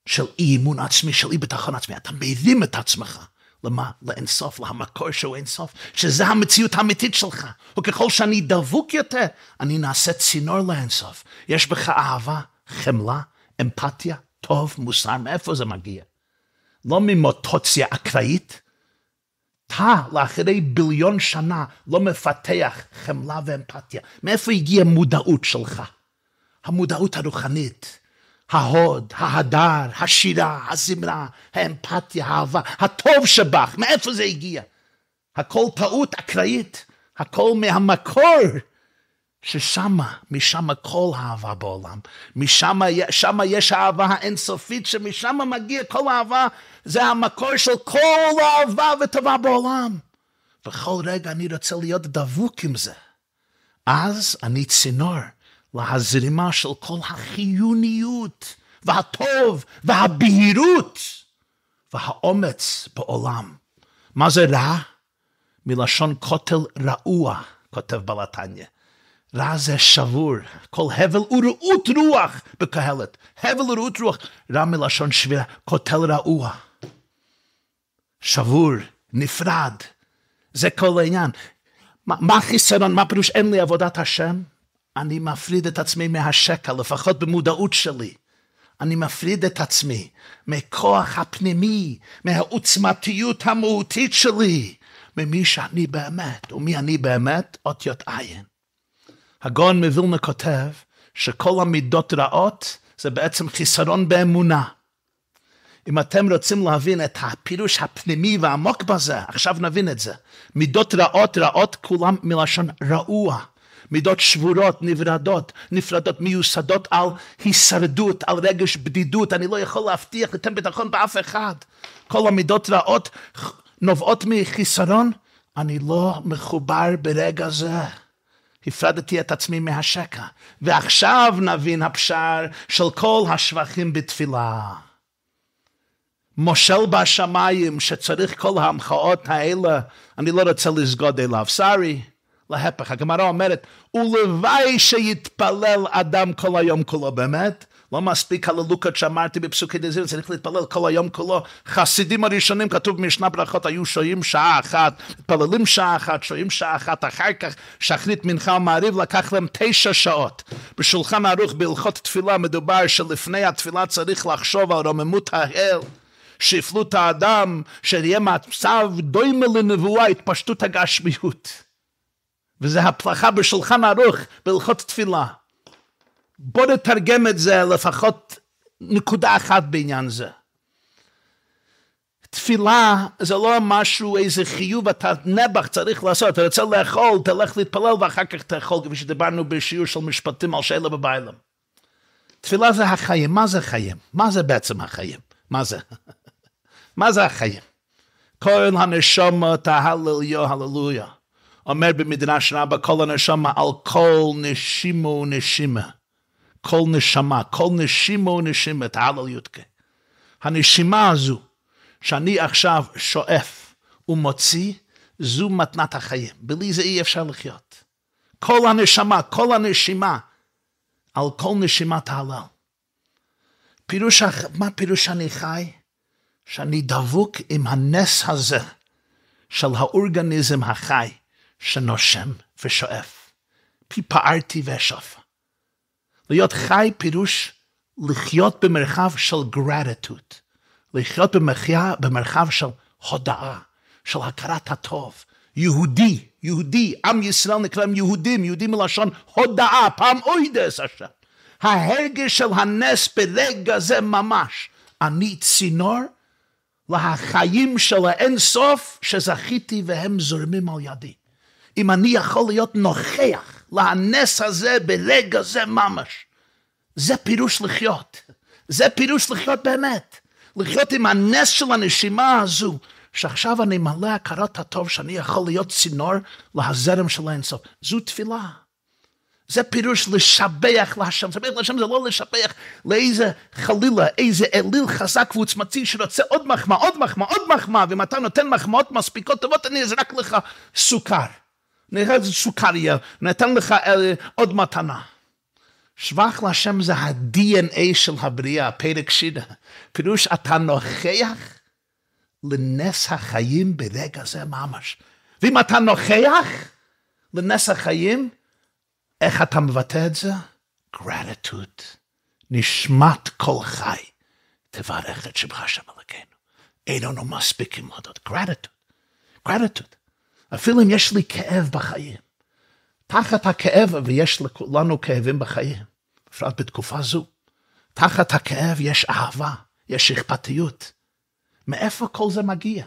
של אי אמון עצמי, של אי ביטחון עצמי. אתה מרים את עצמך. למה? לאינסוף, למקור שהוא אינסוף, שזה המציאות האמיתית שלך. וככל שאני דבוק יותר, אני נעשה צינור לאינסוף. יש בך אהבה, חמלה, אמפתיה, טוב, מוסר, מאיפה זה מגיע? לא ממוטוציה אקראית, אתה לאחרי ביליון שנה לא מפתח חמלה ואמפתיה. מאיפה הגיעה המודעות שלך? המודעות הרוחנית, ההוד, ההדר, השירה, הזמרה, האמפתיה, האהבה, הטוב שבך, מאיפה זה הגיע? הכל טעות אקראית, הכל מהמקור ששמה, משם כל האהבה בעולם, משם שמה יש האהבה האינסופית, שמשם מגיע כל האהבה, זה המקור של כל האהבה וטובה בעולם. בכל רגע אני רוצה להיות דבוק עם זה. אז אני צינור להזרימה של כל החיוניות, והטוב, והבהירות, והאומץ בעולם. מה זה רע? מלשון כותל רעוע, כותב בלתניה. רע זה שבור, כל הבל ורעות רוח בקהלת. הבל ורעות רוח, רע מלשון שבירה, כותל רעוע. שבור, נפרד, זה כל העניין. מה, מה חיסרון, מה פירוש אין לי עבודת השם? אני מפריד את עצמי מהשקע, לפחות במודעות שלי. אני מפריד את עצמי מכוח הפנימי, מהעוצמתיות המהותית שלי, ממי שאני באמת, ומי אני באמת, אותיות עין. הגאון מווילנה כותב שכל המידות רעות זה בעצם חיסרון באמונה. אם אתם רוצים להבין את הפירוש הפנימי והעמוק בזה, עכשיו נבין את זה. מידות רעות, רעות כולם מלשון רעוע. מידות שבורות, נברדות, נפרדות, מיוסדות על הישרדות, על רגש בדידות. אני לא יכול להבטיח, לתת ביטחון באף אחד. כל המידות רעות נובעות מחיסרון. אני לא מחובר ברגע זה. הפרדתי את עצמי מהשקע. ועכשיו נבין הפשר של כל השבחים בתפילה. מושל בשמיים שצריך כל המחאות האלה, אני לא רוצה לסגוד אליו, סארי. להפך, הגמרא אומרת, ולוואי שיתפלל אדם כל היום כולו, באמת? לא מספיק הללוקות שאמרתי בפסוקי דזיר, צריך להתפלל כל היום כולו. חסידים הראשונים, כתוב במשנה ברכות, היו שוהים שעה אחת, מתפללים שעה אחת, שוהים שעה אחת, אחר כך שחרית מנחה ומעריב, לקח להם תשע שעות. בשולחן ערוך בהלכות תפילה מדובר שלפני התפילה צריך לחשוב על רוממות האל. שפלות האדם, שיהיה מצב דומה לנבואה, התפשטות הגשמיות. וזה הפלחה בשולחן ערוך בהלכות תפילה. בוא נתרגם את זה לפחות נקודה אחת בעניין זה. תפילה זה לא משהו, איזה חיוב, אתה נבח צריך לעשות, אתה רוצה לאכול, תלך להתפלל ואחר כך תאכול, כפי שדיברנו בשיעור של משפטים על שאלה בביילם. תפילה זה החיים, מה זה חיים? מה זה בעצם החיים? מה זה? מה זה החיים? כל הנשמה תהללויה, הללויה. אומר במדרש רבה, כל הנשמה על כל נשימו ונשימה. כל נשמה, כל נשימה ונשימה, תהלל יודקה. הנשימה הזו, שאני עכשיו שואף ומוציא, זו מתנת החיים. בלי זה אי אפשר לחיות. כל הנשמה, כל הנשימה, על כל נשימה תהלל. פירוש, מה פירוש שאני חי? שאני דבוק עם הנס הזה של האורגניזם החי שנושם ושואף. פי פערתי ואשפה. להיות חי פירוש לחיות במרחב של גרטיטוד, לחיות במחיה, במרחב של הודאה, של הכרת הטוב. יהודי, יהודי, עם ישראל נקראים יהודים, יהודים מלשון הודאה, פעם אוידס השם. ההרגש של הנס ברגע זה ממש. אני צינור לחיים של האין סוף שזכיתי והם זורמים על ידי. אם אני יכול להיות נוכח לנס הזה ברגע זה ממש, זה פירוש לחיות. זה פירוש לחיות באמת. לחיות עם הנס של הנשימה הזו, שעכשיו אני מלא הכרת הטוב שאני יכול להיות צינור להזרם של האינסוף. זו תפילה. זה פירוש לשבח להשם. לשבח להשם זה לא לשבח לאיזה חלילה, איזה אליל חזק ועוצמתי שרוצה עוד מחמאה, עוד מחמאה, עוד מחמאה, ואם אתה נותן מחמאות מספיקות טובות, אני אזרק לך סוכר. נראה איזה סוכריה, נתן לך אה, עוד מתנה. שבח להשם זה ה-DNA של הבריאה, פרק שידה. פירוש אתה נוכח לנס החיים ברגע זה ממש. ואם אתה נוכח לנס החיים, איך אתה מבטא את זה? gratitude. נשמת כל חי, תברך את שמך שם אלוקינו. אין לנו מספיקים להודות. gratitude. gratitude. אפילו אם יש לי כאב בחיים. תחת הכאב, ויש לנו כאבים בחיים, בפרט בתקופה זו, תחת הכאב יש אהבה, יש אכפתיות. מאיפה כל זה מגיע?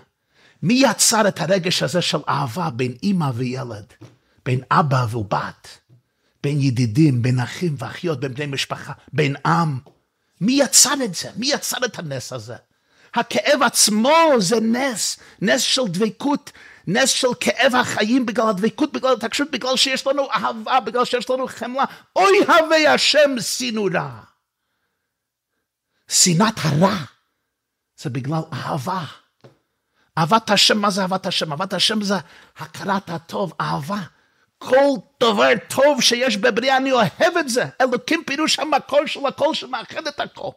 מי יצר את הרגש הזה של אהבה בין אימא וילד, בין אבא ובת, בין ידידים, בין אחים ואחיות, בין בני משפחה, בין עם? מי יצר את זה? מי יצר את הנס הזה? הכאב עצמו זה נס, נס של דבקות נס של כאב החיים בגלל הדבקות, בגלל התקשות, בגלל שיש לנו אהבה, בגלל שיש לנו חמלה. אוי הווה השם שינו רע. שנאת הרע זה בגלל אהבה. אהבת השם, מה זה אהבת השם? אהבת השם זה הכרת הטוב, אהבה. כל דבר טוב שיש בבריאה, אני אוהב את זה. אלוקים פירוש המקור של הכל שמאחד את הכל.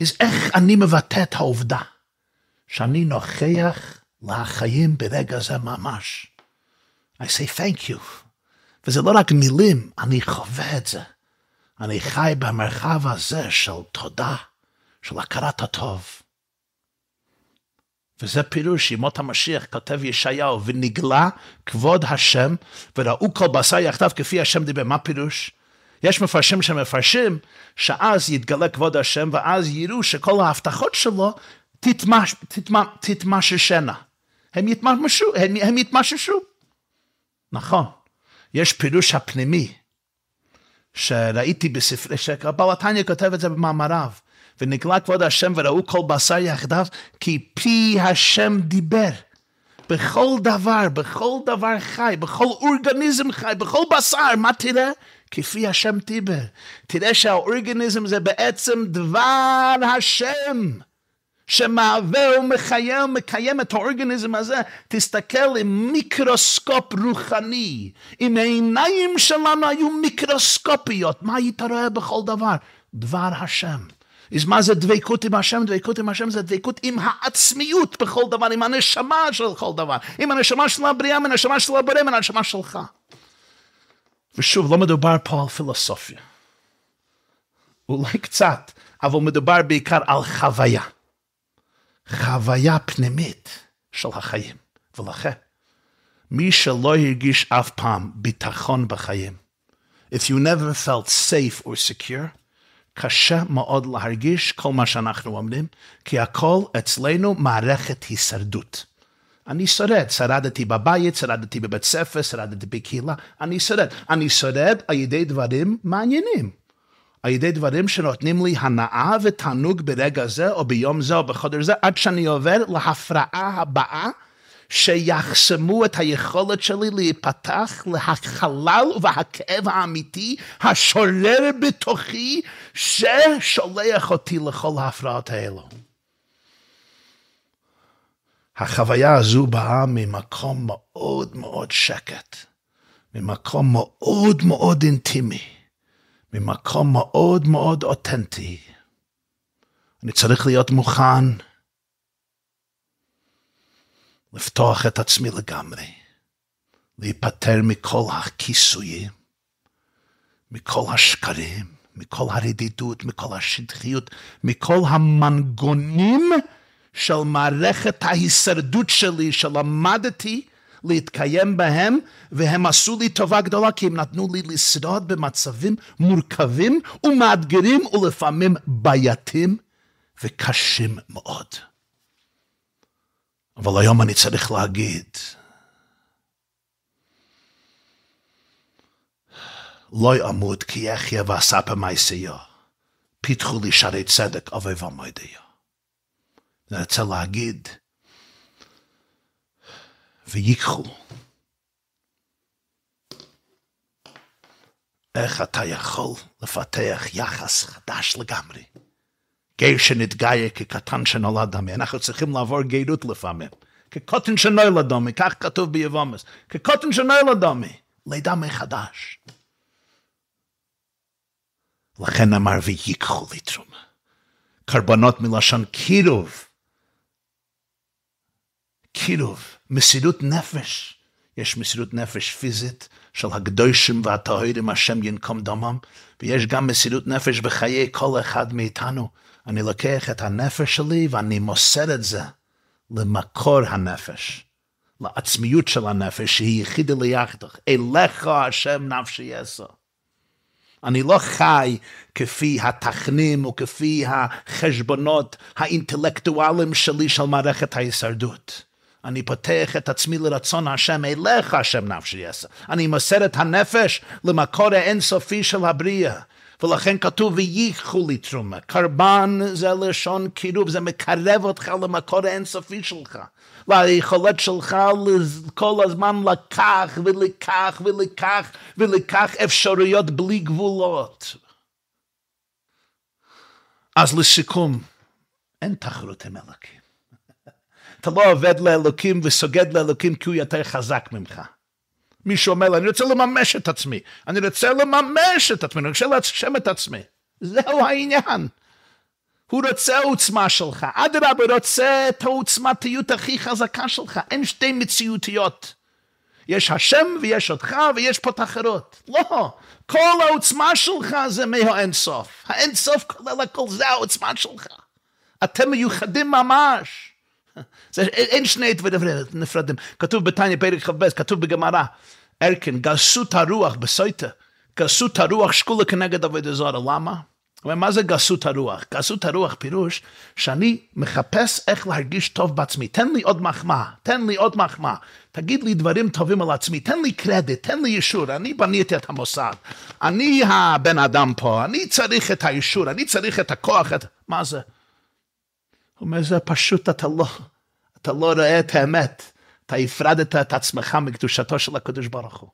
אז איך אני מבטא את העובדה שאני נוכח לחיים ברגע זה ממש. I say thank you. וזה לא רק מילים, אני חווה את זה. אני חי במרחב הזה של תודה, של הכרת הטוב. וזה פירוש ימות המשיח, כותב ישעיהו, ונגלה כבוד השם, וראו כל בשר יחדיו כפי השם דיבר. מה פירוש? יש מפרשים שמפרשים שאז יתגלה כבוד השם, ואז יראו שכל ההבטחות שלו תתמש, תתמש, תתמששנה. הם יתמששו, הם, הם יתמששו. נכון, יש פירוש הפנימי, שראיתי בספרי שקר, בעל כותב את זה במאמריו, ונגלה כבוד השם וראו כל בשר יחדיו, כי פי השם דיבר. בכל דבר, בכל דבר חי, בכל אורגניזם חי, בכל בשר, מה תראה? כפי השם דיבר. תראה שהאורגניזם זה בעצם דבר השם. שמהווה ומחיה ומקיים את האורגניזם הזה, תסתכל עם מיקרוסקופ רוחני. אם העיניים שלנו היו מיקרוסקופיות, מה היית רואה בכל דבר? דבר השם. אז מה זה דבקות עם השם? דבקות עם השם זה דבקות עם העצמיות בכל דבר, עם הנשמה של כל דבר, עם הנשמה של הבריאה, עם הנשמה של הבורא, עם הנשמה שלך. ושוב, לא מדובר פה על פילוסופיה. אולי קצת, אבל מדובר בעיקר על חוויה. חוויה פנימית של החיים. ולכן, מי שלא הרגיש אף פעם ביטחון בחיים, if you never felt safe or secure, קשה מאוד להרגיש כל מה שאנחנו אומרים, כי הכל אצלנו מערכת הישרדות. אני שורד, שרדתי בבית, שרדתי בבית ספר, שרדתי בקהילה, אני שורד. אני שורד על ידי דברים מעניינים. על ידי דברים שנותנים לי הנאה ותענוג ברגע זה, או ביום זה, או בחודש זה, עד שאני עובר להפרעה הבאה, שיחסמו את היכולת שלי להיפתח להחלל והכאב האמיתי השורר בתוכי, ששולח אותי לכל ההפרעות האלו. החוויה הזו באה ממקום מאוד מאוד שקט, ממקום מאוד מאוד אינטימי. ממקום מאוד מאוד אותנטי. אני צריך להיות מוכן לפתוח את עצמי לגמרי, להיפטר מכל הכיסויים, מכל השקרים, מכל הרדידות, מכל השטחיות, מכל המנגונים של מערכת ההישרדות שלי שלמדתי להתקיים בהם, והם עשו לי טובה גדולה, כי הם נתנו לי לשרוד במצבים מורכבים ומאתגרים ולפעמים בעייתיים, וקשים מאוד. אבל היום אני צריך להגיד, לא יעמוד כי יחיה ועשה במעשייה. פיתחו לי שערי צדק אבי ומודיע. אני רוצה להגיד, ויקחו. איך אתה יכול לפתח יחס חדש לגמרי? גר שנתגאיה כקטן שנולד דמי. אנחנו צריכים לעבור גאות לפעמים. כקוטן שנולד דמי, כך כתוב ביבומס. כקוטן שנולד דמי, לידה מחדש. לכן אמר ויקחו לי תרומה. קרבנות מלשון קירוב. קירוב, מסירות נפש. יש מסירות נפש פיזית של הקדושים והטהורים השם ינקום דמם, ויש גם מסירות נפש בחיי כל אחד מאיתנו. אני לוקח את הנפש שלי ואני מוסר את זה למקור הנפש, לעצמיות של הנפש שהיא יחידה ליחדך. אליך השם נפשי יסו. אני לא חי כפי התכנים או כפי החשבונות האינטלקטואליים שלי של מערכת ההישרדות. אני פותח את עצמי לרצון השם, אליך השם נפשי יסע. אני מוסר את הנפש למקור האינסופי של הבריאה. ולכן כתוב וייחו לי תרומה. קרבן זה לשון קירוב, זה מקרב אותך למקור האינסופי שלך. ליכולת שלך כל הזמן לקח ולקח ולקח ולקח אפשרויות בלי גבולות. אז לסיכום, אין תחרות עם אלוקים. אתה לא עובד לאלוקים וסוגד לאלוקים כי הוא יותר חזק ממך. מישהו אומר לו, אני רוצה לממש את עצמי, אני רוצה לממש את עצמי, אני רוצה להגשם את עצמי. זהו העניין. הוא רוצה עוצמה שלך, אדרבה, רוצה את העוצמתיות הכי חזקה שלך. אין שתי מציאותיות. יש השם ויש אותך ויש פה תחרות. לא, כל העוצמה שלך זה מהאינסוף. האינסוף כולל הכל, זה העוצמה שלך. אתם מיוחדים ממש. זה, אין שני דברים נפרדים. כתוב בתניא פרק כ"ב, כתוב בגמרא, ארקן, גסות הרוח בסויטה, גסות הרוח שקולה כנגד עבודה זרה, למה? מה זה גסות הרוח? גסות הרוח פירוש שאני מחפש איך להרגיש טוב בעצמי. תן לי עוד מחמאה, תן לי עוד מחמאה. תגיד לי דברים טובים על עצמי, תן לי קרדיט, תן לי אישור. אני בניתי את המוסד. אני הבן אדם פה, אני צריך את האישור, אני צריך את הכוח. את... מה זה? הוא אומר, זה פשוט, אתה לא, אתה לא רואה את האמת. אתה הפרדת את עצמך מקדושתו של הקדוש ברוך הוא.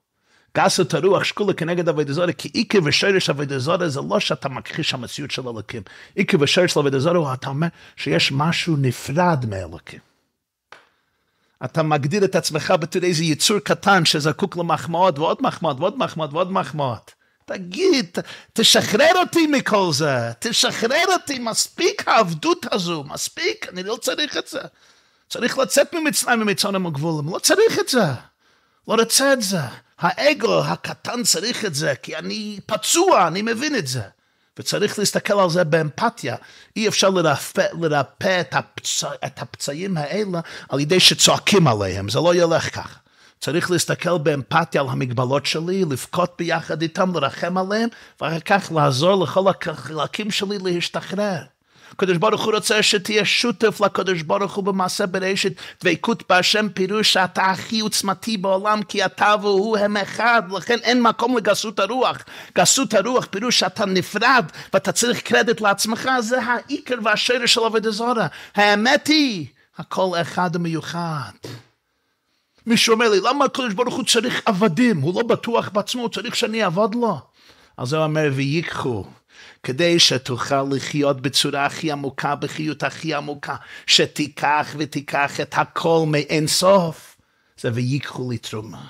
גסות הרוח שקולה כנגד אבי דזורי, כי איקר ושרש אבי דזורי זה לא שאתה מכחיש המציאות של אלוקים. איקר ושרש של אבי דזורי הוא אתה אומר שיש משהו נפרד מאלוקים. אתה מגדיר את עצמך בתור איזה יצור קטן שזקוק למחמאות ועוד מחמאות ועוד מחמאות ועוד מחמאות. תגיד, תשחרר אותי מכל זה, תשחרר אותי, מספיק העבדות הזו, מספיק, אני לא צריך את זה. צריך לצאת ממצרים ממצרים הגבולים, לא צריך את זה, לא רוצה את זה. האגו הקטן צריך את זה, כי אני פצוע, אני מבין את זה. וצריך להסתכל על זה באמפתיה. אי אפשר לרפא, לרפא את, הפצ... את הפצעים האלה על ידי שצועקים עליהם, זה לא ילך כך. צריך להסתכל באמפתיה על המגבלות שלי, לבכות ביחד איתם, לרחם עליהם, ואחר כך לעזור לכל החלקים שלי להשתחרר. הקדוש ברוך הוא רוצה שתהיה שותף לקדוש ברוך הוא במעשה בראשית, דבקות בהשם פירוש שאתה הכי עוצמתי בעולם, כי אתה והוא הם אחד, לכן אין מקום לגסות הרוח. גסות הרוח פירוש שאתה נפרד ואתה צריך קרדיט לעצמך, זה העיקר והשרש של עבודה זרה. האמת היא, הכל אחד ומיוחד. מישהו אומר לי, למה הקדוש ברוך הוא צריך עבדים? הוא לא בטוח בעצמו, הוא צריך שאני אעבוד לו. אז הוא אומר, ויקחו. כדי שתוכל לחיות בצורה הכי עמוקה, בחיות הכי עמוקה, שתיקח ותיקח את הכל מאין סוף, זה ויקחו לי תרומה.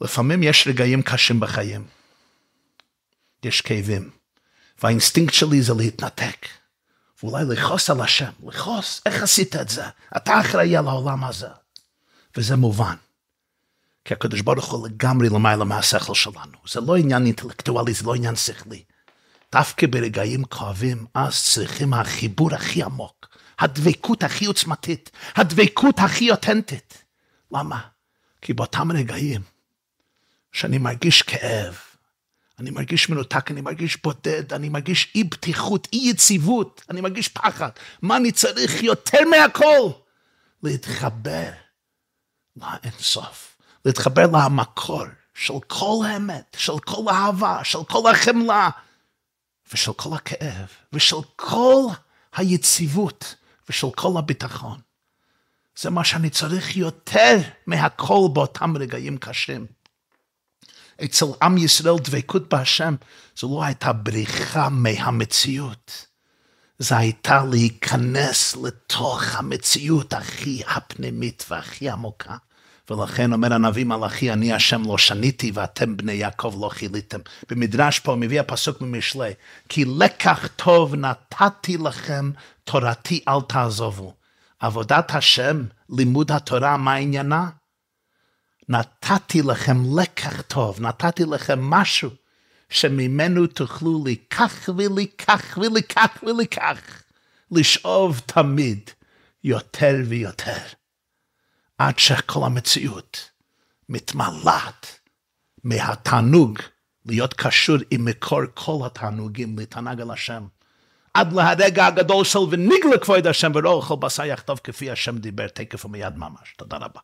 לפעמים יש רגעים קשים בחיים, יש כאבים, והאינסטינקט שלי זה להתנתק, ואולי לכעוס על השם, לכעוס, איך עשית את זה? אתה אחראי על העולם הזה. וזה מובן. כי הקדוש ברוך הוא לגמרי למעלה מהשכל שלנו. זה לא עניין אינטלקטואלי, זה לא עניין שכלי. דווקא ברגעים כואבים, אז צריכים החיבור הכי עמוק, הדבקות הכי עוצמתית, הדבקות הכי אותנטית. למה? כי באותם רגעים שאני מרגיש כאב, אני מרגיש מנותק, אני מרגיש בודד, אני מרגיש אי פתיחות, אי יציבות, אני מרגיש פחד. מה אני צריך יותר מהכל? להתחבר לאינסוף, להתחבר למקור של כל האמת, של כל האהבה, של כל החמלה, ושל כל הכאב, ושל כל היציבות, ושל כל הביטחון. זה מה שאני צריך יותר מהכל באותם רגעים קשים. אצל עם ישראל דבקות בהשם זו לא הייתה בריחה מהמציאות. זה הייתה להיכנס לתוך המציאות הכי הפנימית והכי עמוקה. ולכן אומר הנביא מלאכי, אני השם לא שניתי ואתם בני יעקב לא חיליתם. במדרש פה מביא הפסוק ממשלי, כי לקח טוב נתתי לכם, תורתי אל תעזובו. עבודת השם, לימוד התורה, מה עניינה? נתתי לכם לקח טוב, נתתי לכם משהו שממנו תוכלו לקח ולקח ולקח ולקח, לשאוב תמיד יותר ויותר, עד שכל המציאות מתמלאת מהתענוג להיות קשור עם מקור כל התענוגים, להתענג על השם. עד להרגע הגדול של ונגלה כבוד השם ורוח כל בשר יחטוף כפי השם דיבר תקף ומיד ממש. תודה רבה.